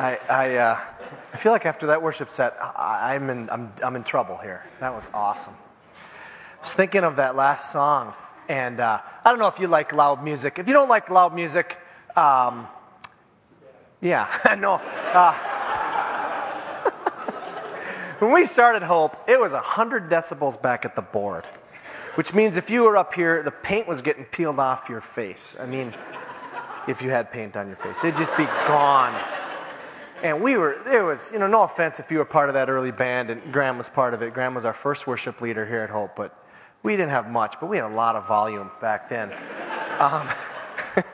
I, I, uh, I feel like after that worship set, I, I'm in, I'm, I'm in trouble here. That was awesome. I was thinking of that last song, and uh, I don't know if you like loud music. If you don't like loud music, um, yeah, no. Uh, when we started Hope, it was 100 decibels back at the board, which means if you were up here, the paint was getting peeled off your face. I mean, if you had paint on your face, it'd just be gone. And we were, there was, you know, no offense if you were part of that early band and Graham was part of it. Graham was our first worship leader here at Hope, but we didn't have much, but we had a lot of volume back then. Um,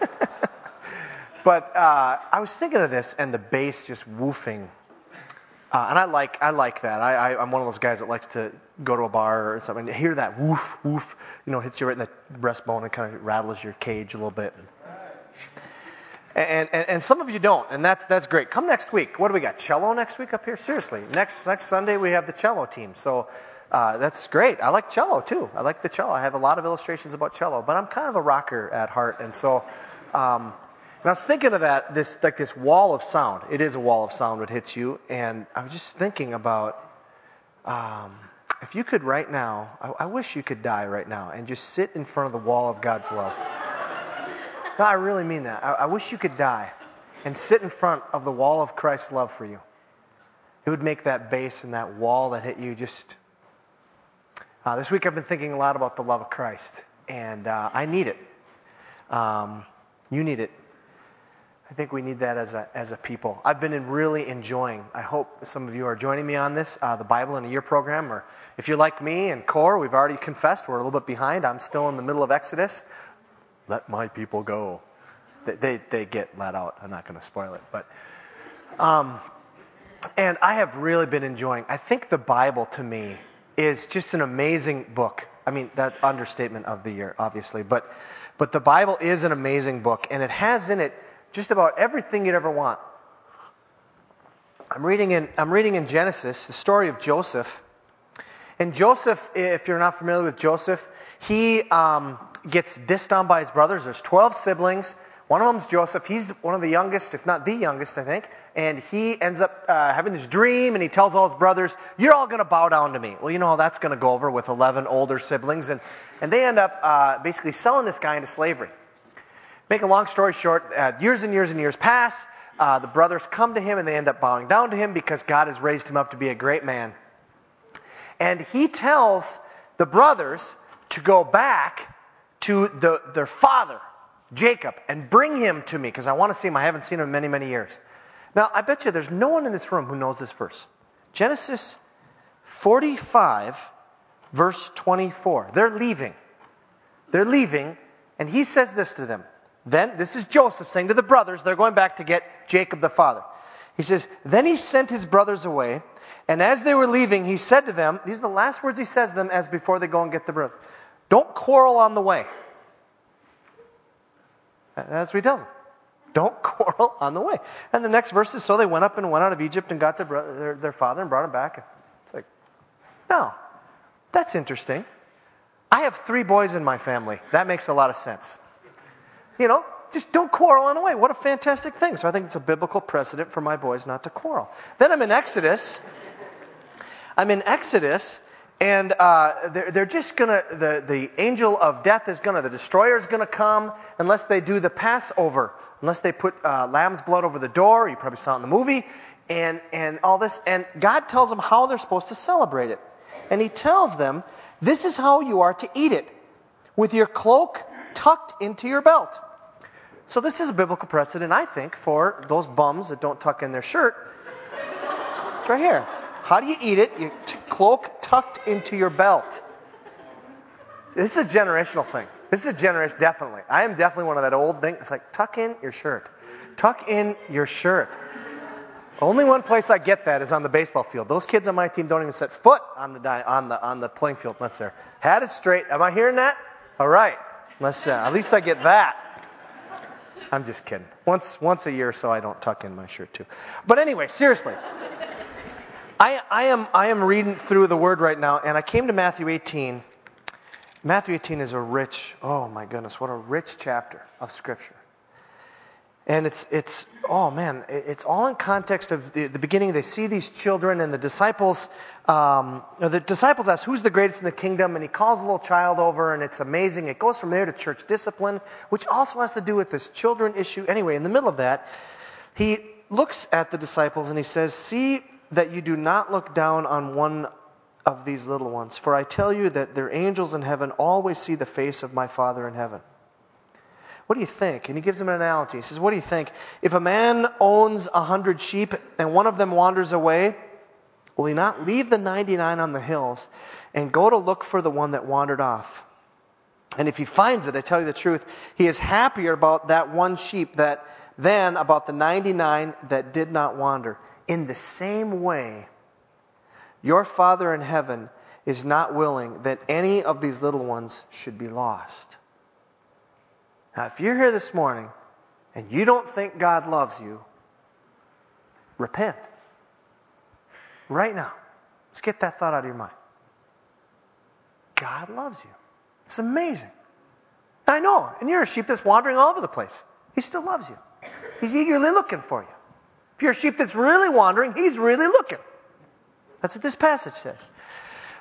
but uh, I was thinking of this and the bass just woofing. Uh, and I like, I like that. I, I, I'm one of those guys that likes to go to a bar or something, hear that woof, woof, you know, hits you right in the breastbone and kind of rattles your cage a little bit. And, and, and some of you don't, and that's, that's great. Come next week. What do we got? Cello next week up here? Seriously. Next, next Sunday we have the cello team. So uh, that's great. I like cello too. I like the cello. I have a lot of illustrations about cello, but I'm kind of a rocker at heart, and so um, and I was thinking of that this like this wall of sound. It is a wall of sound that hits you, and I was just thinking about um, if you could right now. I, I wish you could die right now and just sit in front of the wall of God's love. No, I really mean that. I, I wish you could die and sit in front of the wall of Christ's love for you. It would make that bass and that wall that hit you just. Uh, this week I've been thinking a lot about the love of Christ, and uh, I need it. Um, you need it. I think we need that as a, as a people. I've been really enjoying, I hope some of you are joining me on this, uh, the Bible in a Year program. Or if you're like me and Core, we've already confessed, we're a little bit behind. I'm still in the middle of Exodus let my people go. They, they, they get let out. I'm not going to spoil it. But, um, and I have really been enjoying, I think the Bible to me is just an amazing book. I mean, that understatement of the year, obviously. But, but the Bible is an amazing book, and it has in it just about everything you'd ever want. I'm reading in, I'm reading in Genesis the story of Joseph. And Joseph, if you're not familiar with Joseph, he, um, gets dissed on by his brothers. There's 12 siblings. One of them's Joseph. He's one of the youngest, if not the youngest, I think. And he ends up uh, having this dream, and he tells all his brothers, "You're all going to bow down to me." Well, you know how that's going to go over with 11 older siblings, and and they end up uh, basically selling this guy into slavery. Make a long story short, uh, years and years and years pass. Uh, the brothers come to him, and they end up bowing down to him because God has raised him up to be a great man. And he tells the brothers to go back to the, their father, Jacob, and bring him to me because I want to see him. I haven't seen him in many, many years. Now, I bet you there's no one in this room who knows this verse. Genesis 45, verse 24. They're leaving. They're leaving, and he says this to them. Then, this is Joseph saying to the brothers, they're going back to get Jacob the father. He says, Then he sent his brothers away, and as they were leaving, he said to them, These are the last words he says to them as before they go and get the brother. Don't quarrel on the way. That's what he tells them. Don't quarrel on the way. And the next verse is so they went up and went out of Egypt and got their, brother, their, their father and brought him back. It's like, no, that's interesting. I have three boys in my family. That makes a lot of sense. You know, just don't quarrel on the way. What a fantastic thing. So I think it's a biblical precedent for my boys not to quarrel. Then I'm in Exodus. I'm in Exodus, and uh, they're, they're, just gonna, the, the angel of death is gonna, the destroyer is gonna come unless they do the Passover, unless they put uh, lamb's blood over the door. You probably saw it in the movie, and, and all this. And God tells them how they're supposed to celebrate it. And He tells them, this is how you are to eat it, with your cloak tucked into your belt. So this is a biblical precedent, I think, for those bums that don't tuck in their shirt. It's right here. How do you eat it? You t- cloak tucked into your belt. This is a generational thing. This is a generation, definitely. I am definitely one of that old thing. It's like, tuck in your shirt. Tuck in your shirt. Only one place I get that is on the baseball field. Those kids on my team don't even set foot on the, on the, on the playing field unless they're had it straight. Am I hearing that? All right. Unless, uh, at least I get that. I'm just kidding. Once, once a year or so, I don't tuck in my shirt too. But anyway, seriously. I, I, am, I am reading through the word right now, and I came to Matthew 18. Matthew 18 is a rich, oh my goodness, what a rich chapter of Scripture. And it's, it's oh man, it's all in context of the, the beginning. They see these children, and the disciples, um, the disciples ask, Who's the greatest in the kingdom? And he calls a little child over, and it's amazing. It goes from there to church discipline, which also has to do with this children issue. Anyway, in the middle of that, he looks at the disciples and he says, See that you do not look down on one of these little ones, for I tell you that their angels in heaven always see the face of my Father in heaven. What do you think? And he gives them an analogy. He says, What do you think? If a man owns a hundred sheep and one of them wanders away, will he not leave the 99 on the hills and go to look for the one that wandered off? And if he finds it, I tell you the truth, he is happier about that one sheep that than about the 99 that did not wander. In the same way, your Father in heaven is not willing that any of these little ones should be lost. Now, if you're here this morning and you don't think God loves you, repent. Right now. Let's get that thought out of your mind. God loves you. It's amazing. I know, and you're a sheep that's wandering all over the place. He still loves you. He's eagerly looking for you. If you're sheep that's really wandering, he's really looking. That's what this passage says.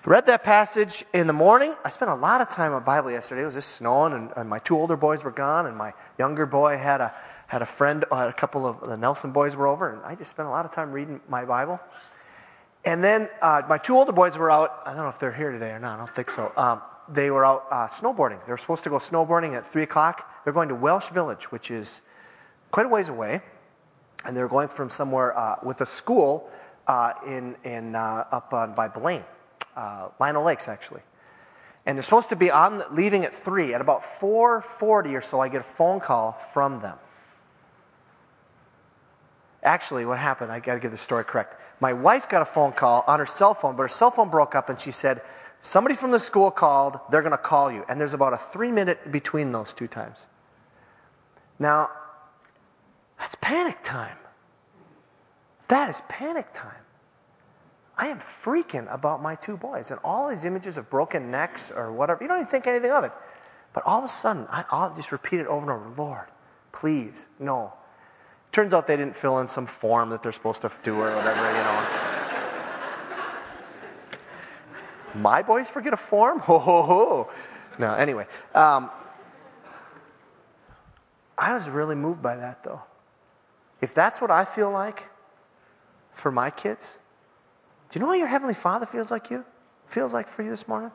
I read that passage in the morning. I spent a lot of time on Bible yesterday. It was just snowing, and, and, my two older boys were gone, and my younger boy had a had a friend, uh, a couple of the Nelson boys were over, and I just spent a lot of time reading my Bible. And then uh, my two older boys were out. I don't know if they're here today or not. I don't think so. Um, they were out uh, snowboarding. They were supposed to go snowboarding at three o'clock. They're going to Welch Village, which is quite a ways away, and they're going from somewhere uh, with a school uh, in in uh, up by Blaine, uh, Lino Lakes actually. And they're supposed to be on leaving at three. At about 4:40 or so, I get a phone call from them. Actually, what happened? I got to give the story correct. My wife got a phone call on her cell phone, but her cell phone broke up, and she said, "Somebody from the school called. They're going to call you." And there's about a three minute between those two times. Now, that's panic time. That is panic time. I am freaking about my two boys and all these images of broken necks or whatever. You don't even think anything of it. But all of a sudden, I, will just repeat it over and over Lord, please, no. Turns out they didn't fill in some form that they're supposed to do or whatever, you know. my boys forget a form? Ho, ho, ho. No, anyway. Um, I was really moved by that, though. If that's what I feel like for my kids, do you know what your Heavenly Father feels like you? Feels like for you this morning?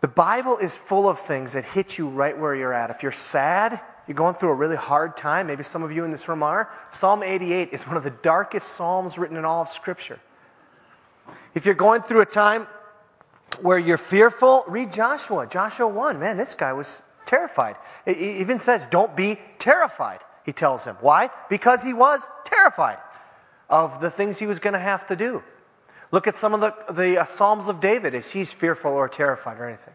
The Bible is full of things that hit you right where you're at. If you're sad, you're going through a really hard time, maybe some of you in this room are, Psalm 88 is one of the darkest psalms written in all of Scripture. If you're going through a time where you're fearful, read Joshua. Joshua 1. Man, this guy was terrified. It even says, don't be terrified, he tells him. Why? Because he was terrified of the things he was going to have to do. Look at some of the, the uh, Psalms of David Is he's fearful or terrified or anything.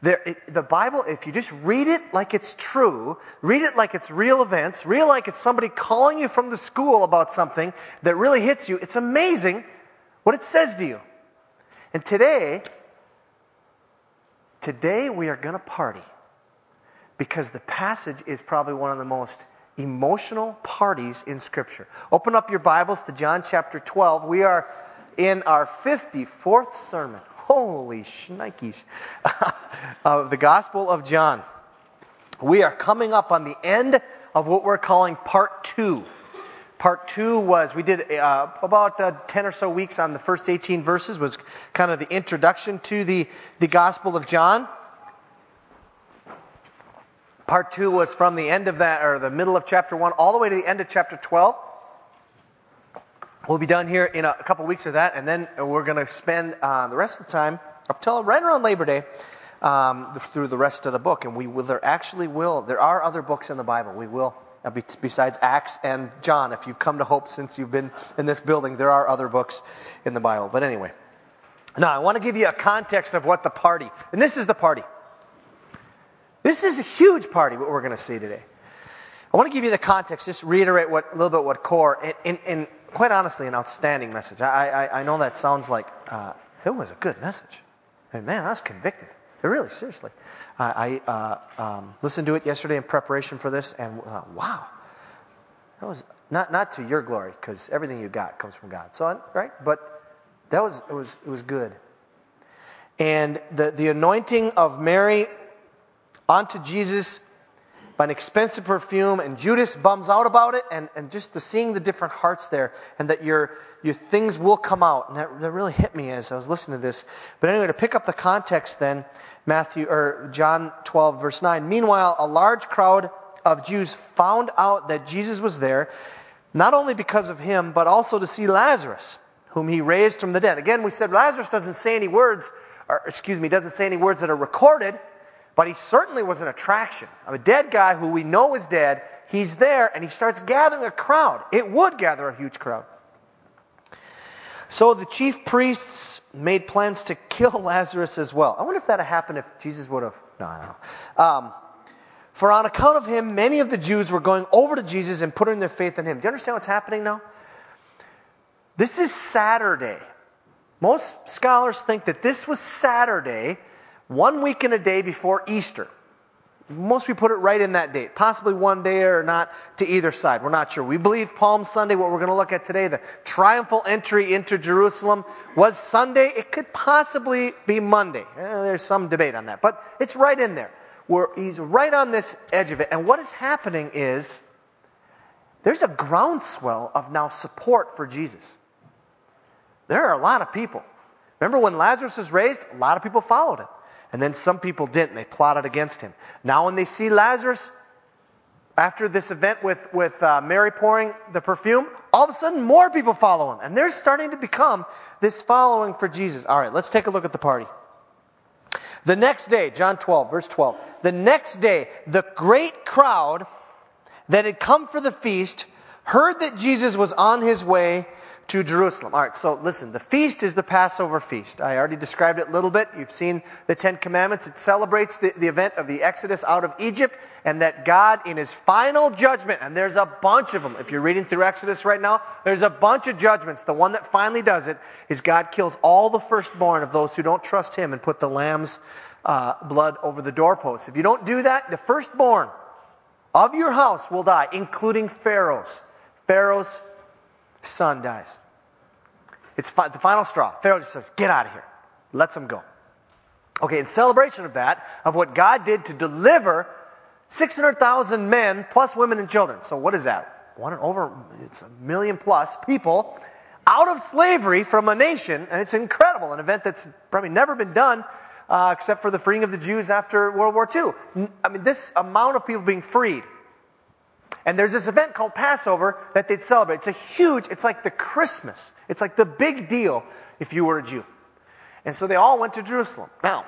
There, it, the Bible, if you just read it like it's true, read it like it's real events, read it like it's somebody calling you from the school about something that really hits you, it's amazing what it says to you. And today, today we are going to party because the passage is probably one of the most emotional parties in Scripture. Open up your Bibles to John chapter 12. We are in our 54th sermon. Holy shnikes. of the Gospel of John. We are coming up on the end of what we're calling part two. Part two was, we did uh, about uh, 10 or so weeks on the first 18 verses, was kind of the introduction to the, the Gospel of John. Part two was from the end of that, or the middle of chapter one, all the way to the end of chapter 12. We'll be done here in a, couple weeks of that, and then we're going to spend uh, the rest of the time up till right around Labor Day um, through the rest of the book. And we will, there actually will, there are other books in the Bible. We will, uh, besides Acts and John, if you've come to Hope since you've been in this building, there are other books in the Bible. But anyway, now I want to give you a context of what the party, and this is the party. This is a huge party, what we're going to see today. I want to give you the context, just reiterate what, a little bit what core, and, and, and quite honestly, an outstanding message. I, I, I know that sounds like uh, it was a good message. And man, I was convicted. Really, seriously. I, I uh, um, listened to it yesterday in preparation for this, and uh, wow, that was not not to your glory, because everything you got comes from God. So right, but that was it was it was good. And the the anointing of Mary onto Jesus by an expensive perfume, and Judas bums out about it, and, and just the seeing the different hearts there, and that your, your things will come out. And that, that really hit me as I was listening to this. But anyway, to pick up the context then, Matthew, or John 12, verse 9. Meanwhile, a large crowd of Jews found out that Jesus was there, not only because of him, but also to see Lazarus, whom he raised from the dead. Again, we said Lazarus doesn't say any words, or excuse me, doesn't say any words that are recorded but he certainly was an attraction. A dead guy who we know is dead, he's there and he starts gathering a crowd. It would gather a huge crowd. So the chief priests made plans to kill Lazarus as well. I wonder if that had happened if Jesus would have. No, I don't know. Um, for on account of him, many of the Jews were going over to Jesus and putting their faith in him. Do you understand what's happening now? This is Saturday. Most scholars think that this was Saturday one week and a day before Easter. Most people put it right in that date, possibly one day or not to either side. We're not sure. We believe Palm Sunday, what we're going to look at today, the triumphal entry into Jerusalem, was Sunday. It could possibly be Monday. Eh, there's some debate on that, but it's right in there. Where he's right on this edge of it. And what is happening is there's a groundswell of now support for Jesus. There are a lot of people. Remember when Lazarus was raised? A lot of people followed him. And then some people didn't. They plotted against him. Now, when they see Lazarus, after this event with, with uh, Mary pouring the perfume, all of a sudden more people follow him. And they're starting to become this following for Jesus. All right, let's take a look at the party. The next day, John 12, verse 12. The next day, the great crowd that had come for the feast heard that Jesus was on his way to Jerusalem. All right, so listen, the feast is the Passover feast. I already described it a little bit. You've seen the Ten Commandments. It celebrates the, the event of the Exodus out of Egypt and that God, in his final judgment, and there's a bunch of them. If you're reading through Exodus right now, there's a bunch of judgments. The one that finally does it is God kills all the firstborn of those who don't trust him and put the lamb's uh, blood over the doorposts. If you don't do that, the firstborn of your house will die, including Pharaoh's. Pharaoh's son dies. It's fi- the final straw. Pharaoh just says, Get out of here. Lets them go. Okay, in celebration of that, of what God did to deliver 600,000 men plus women and children. So what is that? One over, it's a million plus people out of slavery from a nation, and it's incredible, an event that's probably never been done uh, except for the freeing of the Jews after World War II. I mean, this amount of people being freed and there's this event called Passover that they'd celebrate. It's a huge, it's like the Christmas. It's like the big deal if you were a Jew. And so they all went to Jerusalem. Now,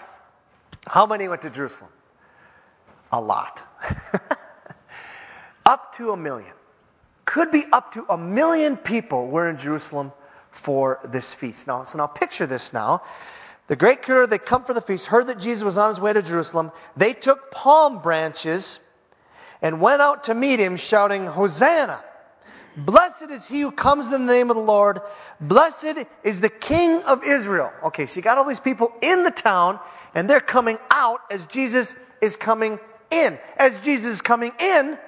how many went to Jerusalem? A lot. up to a million. Could be up to a million people were in Jerusalem for this feast. Now, so now picture this now. The great crowd, they come for the feast, heard that Jesus was on his way to Jerusalem. They took palm branches and went out to meet him, shouting, Hosanna! Blessed is he who comes in the name of the Lord. Blessed is the King of Israel. Okay, so you got all these people in the town, and they're coming out as Jesus is coming in. As Jesus is coming in,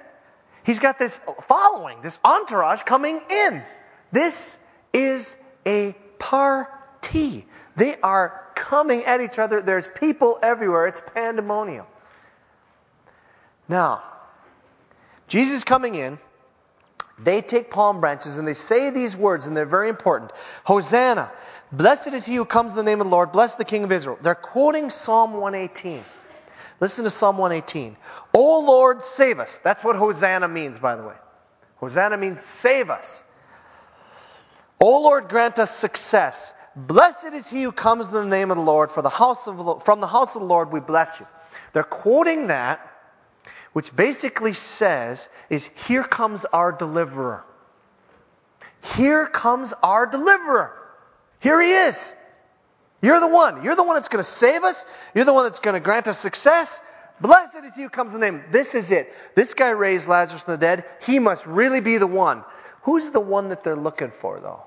he's got this following, this entourage coming in. This is a party. They are coming at each other. There's people everywhere. It's pandemonium. Now, Jesus coming in, they take palm branches and they say these words, and they're very important Hosanna! Blessed is he who comes in the name of the Lord. Blessed the King of Israel. They're quoting Psalm 118. Listen to Psalm 118. O Lord, save us. That's what Hosanna means, by the way. Hosanna means save us. O Lord, grant us success. Blessed is he who comes in the name of the Lord. For the house of, from the house of the Lord we bless you. They're quoting that which basically says is here comes our deliverer. Here comes our deliverer. Here he is. You're the one. You're the one that's going to save us. You're the one that's going to grant us success. Blessed is he who comes in the name. This is it. This guy raised Lazarus from the dead. He must really be the one. Who's the one that they're looking for, though?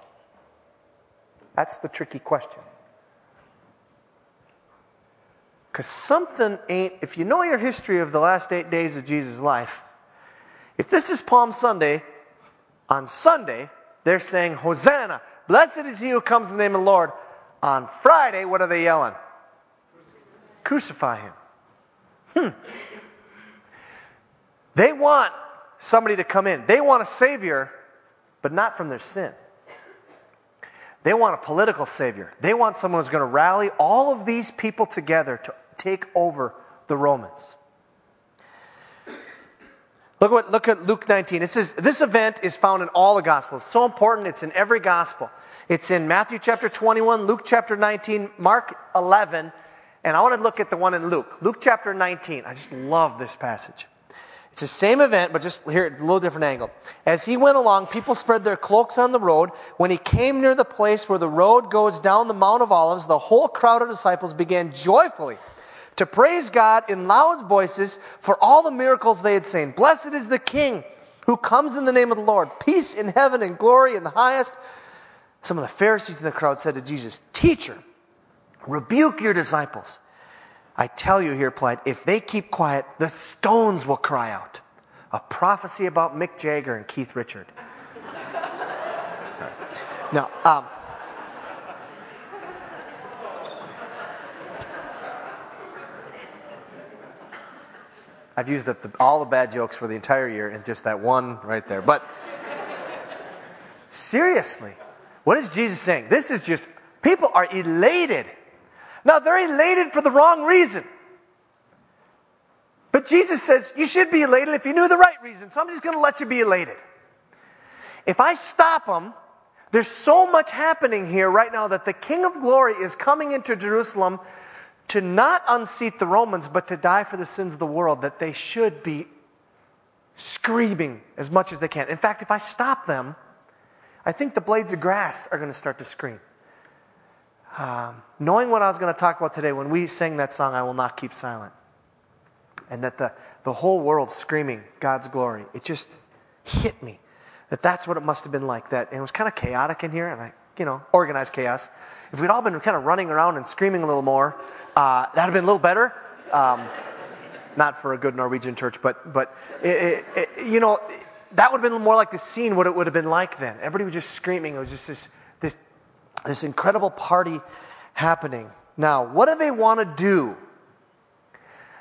That's the tricky question. Because something ain't, if you know your history of the last eight days of Jesus' life, if this is Palm Sunday, on Sunday, they're saying, Hosanna, blessed is he who comes in the name of the Lord. On Friday, what are they yelling? Crucify him. Hmm. They want somebody to come in. They want a savior, but not from their sin. They want a political savior. They want someone who's going to rally all of these people together to take over the Romans. Look, what, look at Luke 19. It says this event is found in all the Gospels. So important, it's in every Gospel. It's in Matthew chapter 21, Luke chapter 19, Mark 11, and I want to look at the one in Luke. Luke chapter 19. I just love this passage. It's the same event, but just here, a little different angle. As he went along, people spread their cloaks on the road. When he came near the place where the road goes down the Mount of Olives, the whole crowd of disciples began joyfully to praise God in loud voices for all the miracles they had seen. Blessed is the King who comes in the name of the Lord. Peace in heaven and glory in the highest. Some of the Pharisees in the crowd said to Jesus, Teacher, rebuke your disciples. I tell you, he replied, if they keep quiet, the stones will cry out. A prophecy about Mick Jagger and Keith Richard. now, um, I've used the, all the bad jokes for the entire year and just that one right there. But seriously, what is Jesus saying? This is just, people are elated. Now, they're elated for the wrong reason. But Jesus says you should be elated if you knew the right reason. Somebody's going to let you be elated. If I stop them, there's so much happening here right now that the King of Glory is coming into Jerusalem to not unseat the Romans, but to die for the sins of the world, that they should be screaming as much as they can. In fact, if I stop them, I think the blades of grass are going to start to scream. Um, knowing what I was going to talk about today, when we sang that song, I Will Not Keep Silent, and that the, the whole world screaming God's glory, it just hit me that that's what it must have been like. That it was kind of chaotic in here, and I, you know, organized chaos. If we'd all been kind of running around and screaming a little more, uh, that'd have been a little better. Um, not for a good Norwegian church, but but it, it, it, you know that would have been more like the scene. What it would have been like then. Everybody was just screaming. It was just this this this incredible party happening. Now, what do they want to do?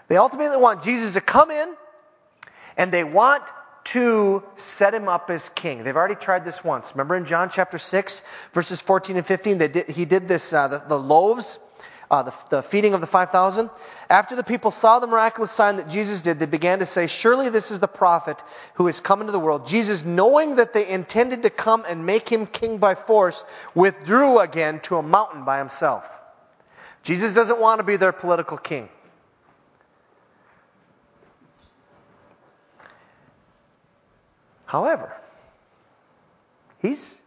They ultimately want Jesus to come in, and they want to set him up as king. They've already tried this once. Remember in John chapter 6, verses 14 and 15, they did, he did this, uh, the, the loaves uh, the, the feeding of the 5,000. After the people saw the miraculous sign that Jesus did, they began to say, Surely this is the prophet who has come into the world. Jesus, knowing that they intended to come and make him king by force, withdrew again to a mountain by himself. Jesus doesn't want to be their political king. However, he's,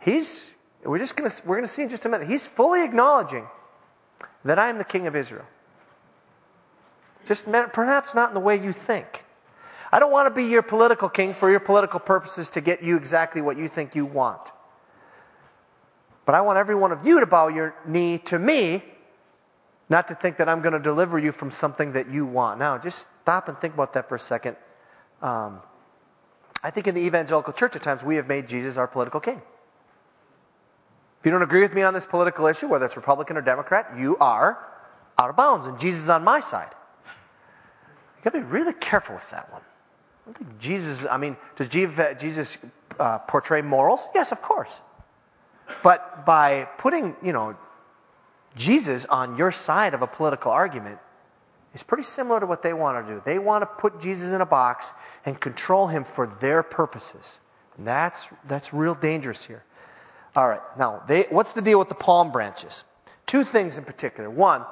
he's, we're just going to, we're going to see in just a minute, he's fully acknowledging that I am the king of Israel. Just perhaps not in the way you think. I don't want to be your political king for your political purposes to get you exactly what you think you want. But I want every one of you to bow your knee to me, not to think that I'm going to deliver you from something that you want. Now, just stop and think about that for a second. Um, I think in the evangelical church at times we have made Jesus our political king. You don't agree with me on this political issue, whether it's Republican or Democrat, you are out of bounds, and Jesus is on my side. You got to be really careful with that one. I think Jesus, I mean, does Jesus uh, portray morals? Yes, of course. But by putting, you know, Jesus on your side of a political argument is pretty similar to what they want to do. They want to put Jesus in a box and control him for their purposes. And that's, that's real dangerous here. All right, now, they, what's the deal with the palm branches? Two things in particular. One,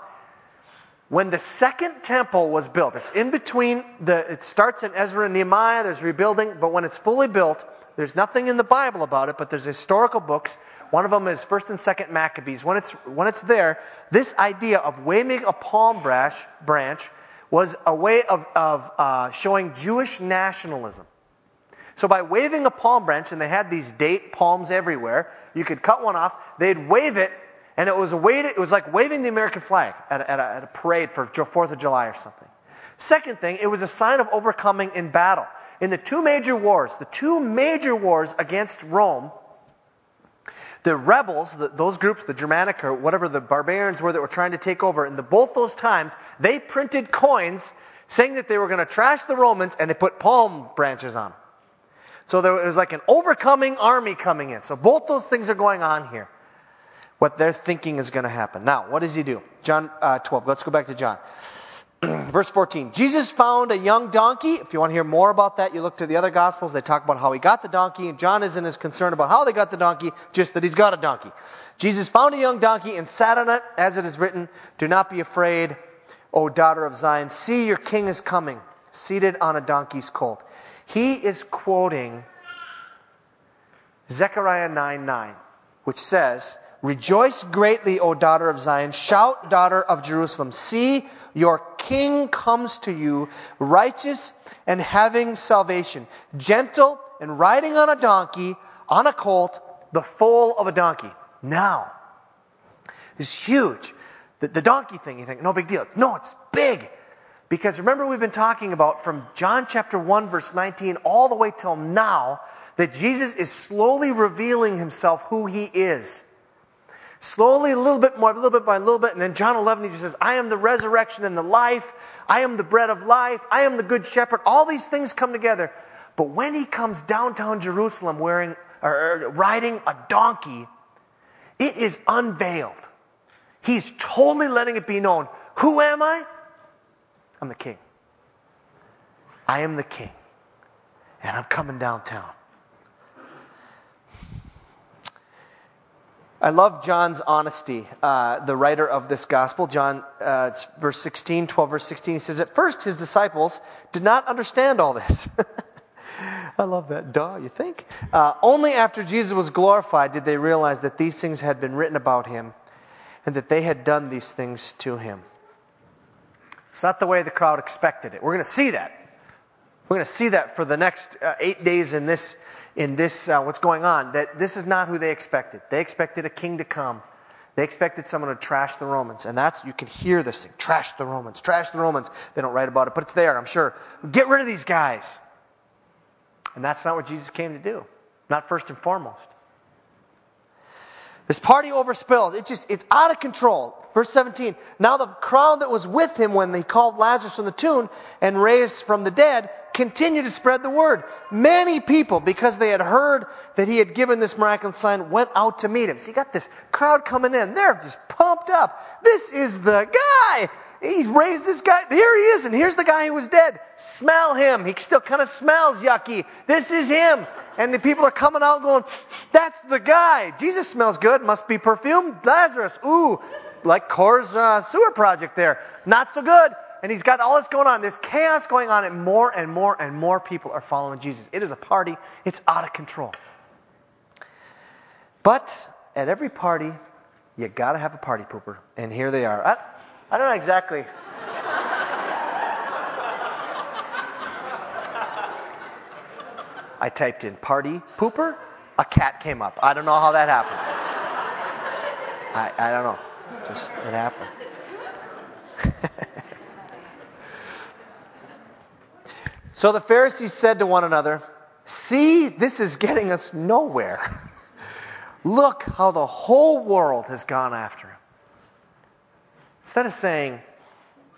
when the second temple was built, it's in between the, it starts in Ezra and Nehemiah, there's rebuilding, but when it's fully built, there's nothing in the Bible about it, but there's historical books. One of them is 1st and 2nd Maccabees. When it's, when it's there, this idea of waving a palm branch, branch was a way of, of uh, showing Jewish nationalism. So by waving a palm branch, and they had these date palms everywhere, you could cut one off, they'd wave it And it was a it was like waving the American flag at a, at a, at a parade for 4th of July or something. Second thing, it was a sign of overcoming in battle. In the two major wars, the two major wars against Rome, the rebels, the, those groups, the Germanic or whatever the barbarians were that were trying to take over, in the, both those times, they printed coins saying that they were going to trash the Romans and they put palm branches on them. So there was like an overcoming army coming in. So both those things are going on here. What they're thinking is going to happen. Now, what does he do? John uh, 12. Let's go back to John. Verse 14. Jesus found a young donkey. If you want to hear more about that, you look to the other gospels. They talk about how he got the donkey. And John isn't as concerned about how they got the donkey, just that he's got a donkey. Jesus found a young donkey and sat on it, as it is written, Do not be afraid, O daughter of Zion. See, your king is coming, seated on a donkey's colt. He is quoting Zechariah 9 9, which says, Rejoice greatly, O daughter of Zion. Shout, daughter of Jerusalem. See, your king comes to you, righteous and having salvation, gentle and riding on a donkey, on a colt, the foal of a donkey. Now, this is huge. The, the donkey thing, you think, no big deal. No, it's big. Because remember, we've been talking about from John chapter 1, verse 19, all the way till now, that Jesus is slowly revealing himself who he is. Slowly, a little bit more, a little bit by a little bit, and then John 11, he just says, I am the resurrection and the life. I am the bread of life. I am the good shepherd. All these things come together. But when he comes downtown Jerusalem wearing, or riding a donkey, it is unveiled. He's totally letting it be known. Who am I? I'm the king. I am the king. And I'm coming downtown. I love John's honesty, uh, the writer of this gospel. John, uh, verse 16, 12, verse 16, he says, At first his disciples did not understand all this. I love that. Duh, you think? Uh, only after Jesus was glorified did they realize that these things had been written about him and that they had done these things to him. It's not the way the crowd expected it. We're going to see that. We're going to see that for the next uh, eight days in this, in this, uh, what's going on. That this is not who they expected. They expected a king to come. They expected someone to trash the Romans. And that's, you can hear this thing. Trash the Romans. Trash the Romans. They don't write about it, but it's there, I'm sure. Get rid of these guys. And that's not what Jesus came to do. Not first and foremost. This party overspilled. It just, it's out of control. Verse 17. Now the crowd that was with him when they called Lazarus from the tomb and raised from the dead continued to spread the word. Many people, because they had heard that he had given this miraculous sign, went out to meet him. So you got this crowd coming in. They're just pumped up. This is the guy. He's raised this guy. Here he is, and here's the guy who was dead. Smell him. He still kind of smells yucky. This is him. And the people are coming out going, that's the guy. Jesus smells good. Must be perfume. Lazarus. Ooh, like Core's uh, sewer project there. Not so good. And he's got all this going on. There's chaos going on, and more and more and more people are following Jesus. It is a party. It's out of control. But at every party, you got to have a party pooper. And here they are. I, I don't know exactly. I typed in party pooper, a cat came up. I don't know how that happened. I, I don't know. Just it happened. so the Pharisees said to one another, See, this is getting us nowhere. Look how the whole world has gone after him. Instead of saying,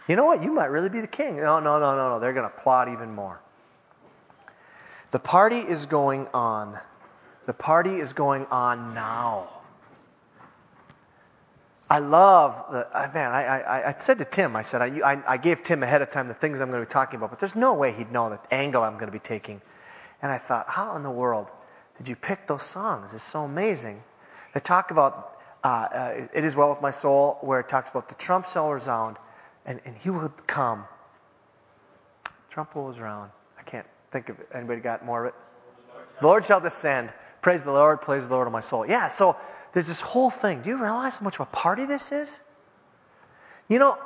you know what, you might really be the king. No, no, no, no, no. They're going to plot even more. The party is going on. The party is going on now. I love the man. I, I, I said to Tim, I said I, I gave Tim ahead of time the things I'm going to be talking about, but there's no way he'd know the angle I'm going to be taking. And I thought, how in the world did you pick those songs? It's so amazing. They talk about uh, uh, "It Is Well with My Soul," where it talks about the trump shall resound, and, and He will come. Trump will resound. Think of it. Anybody got more of it? The Lord shall descend. Praise the Lord, praise the Lord of my soul. Yeah, so there's this whole thing. Do you realize how much of a party this is? You know,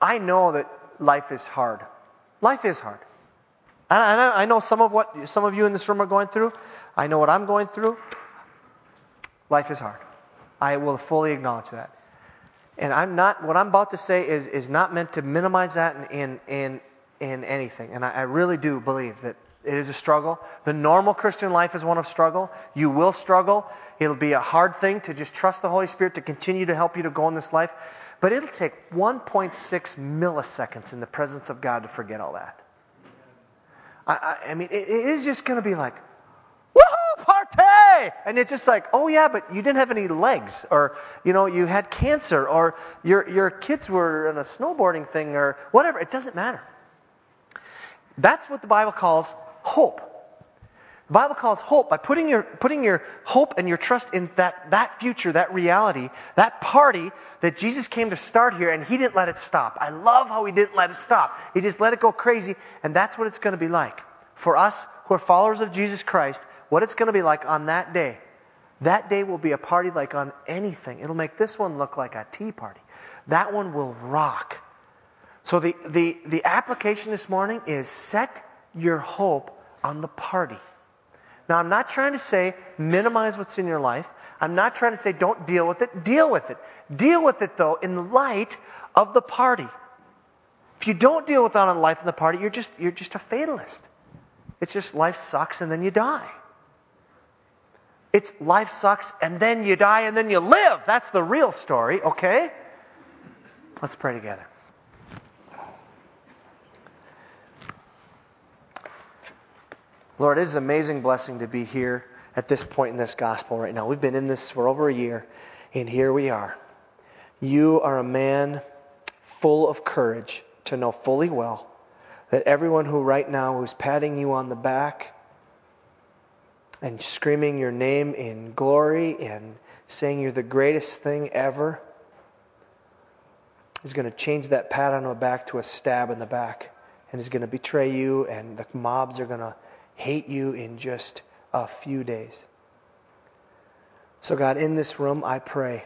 I know that life is hard. Life is hard. And I know some of what some of you in this room are going through. I know what I'm going through. Life is hard. I will fully acknowledge that. And I'm not, what I'm about to say is, is not meant to minimize that in, in, in anything. And I, I really do believe that it is a struggle. The normal Christian life is one of struggle. You will struggle. It'll be a hard thing to just trust the Holy Spirit to continue to help you to go in this life. But it'll take 1.6 milliseconds in the presence of God to forget all that. I, I, I mean, it, it is just going to be like, woohoo, party! And it's just like, oh yeah, but you didn't have any legs, or you know, you had cancer, or your your kids were in a snowboarding thing, or whatever. It doesn't matter. That's what the Bible calls hope. The Bible calls hope by putting your, putting your hope and your trust in that, that future, that reality, that party that Jesus came to start here and he didn't let it stop. I love how he didn't let it stop. He just let it go crazy and that's what it's going to be like. For us who are followers of Jesus Christ, what it's going to be like on that day. That day will be a party like on anything. It'll make this one look like a tea party. That one will rock. So the, the, the application this morning is set your hope on the party. Now, I'm not trying to say minimize what's in your life. I'm not trying to say don't deal with it. Deal with it. Deal with it, though, in light of the party. If you don't deal with that on life in the party, you're just, you're just a fatalist. It's just life sucks and then you die. It's life sucks and then you die and then you live. That's the real story, okay? Let's pray together. Lord, it is an amazing blessing to be here at this point in this gospel right now. We've been in this for over a year, and here we are. You are a man full of courage to know fully well that everyone who right now is patting you on the back and screaming your name in glory and saying you're the greatest thing ever is going to change that pat on the back to a stab in the back and is going to betray you and the mobs are going to hate you in just a few days. So, God, in this room, I pray,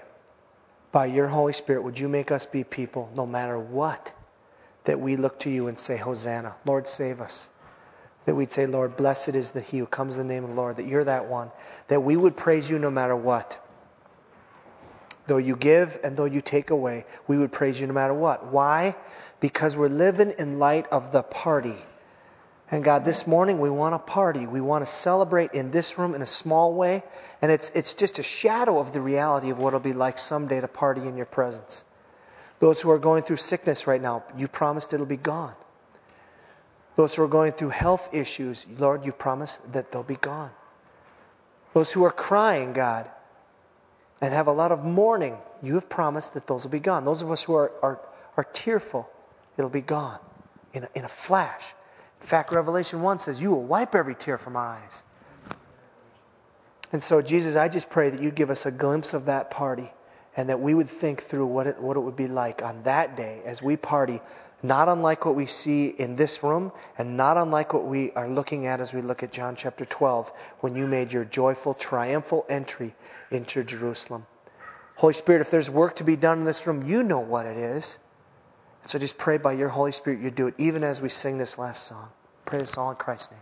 by your Holy Spirit, would you make us be people, no matter what, that we look to you and say, Hosanna, Lord, save us. That we'd say, Lord, blessed is the he who comes in the name of the Lord, that you're that one. That we would praise you no matter what. Though you give and though you take away, we would praise you no matter what. Why? Because we're living in light of the party and God, this morning we want to party. We want to celebrate in this room in a small way. And it's, it's just a shadow of the reality of what it'll be like someday to party in your presence. Those who are going through sickness right now, you promised it'll be gone. Those who are going through health issues, Lord, you promised that they'll be gone. Those who are crying, God, and have a lot of mourning, you have promised that those will be gone. Those of us who are, are, are tearful, it'll be gone in a, in a flash. In fact, Revelation 1 says, You will wipe every tear from our eyes. And so, Jesus, I just pray that you give us a glimpse of that party and that we would think through what it, what it would be like on that day as we party, not unlike what we see in this room and not unlike what we are looking at as we look at John chapter 12 when you made your joyful, triumphal entry into Jerusalem. Holy Spirit, if there's work to be done in this room, you know what it is. So just pray by your Holy Spirit you do it, even as we sing this last song. Pray this all in Christ's name.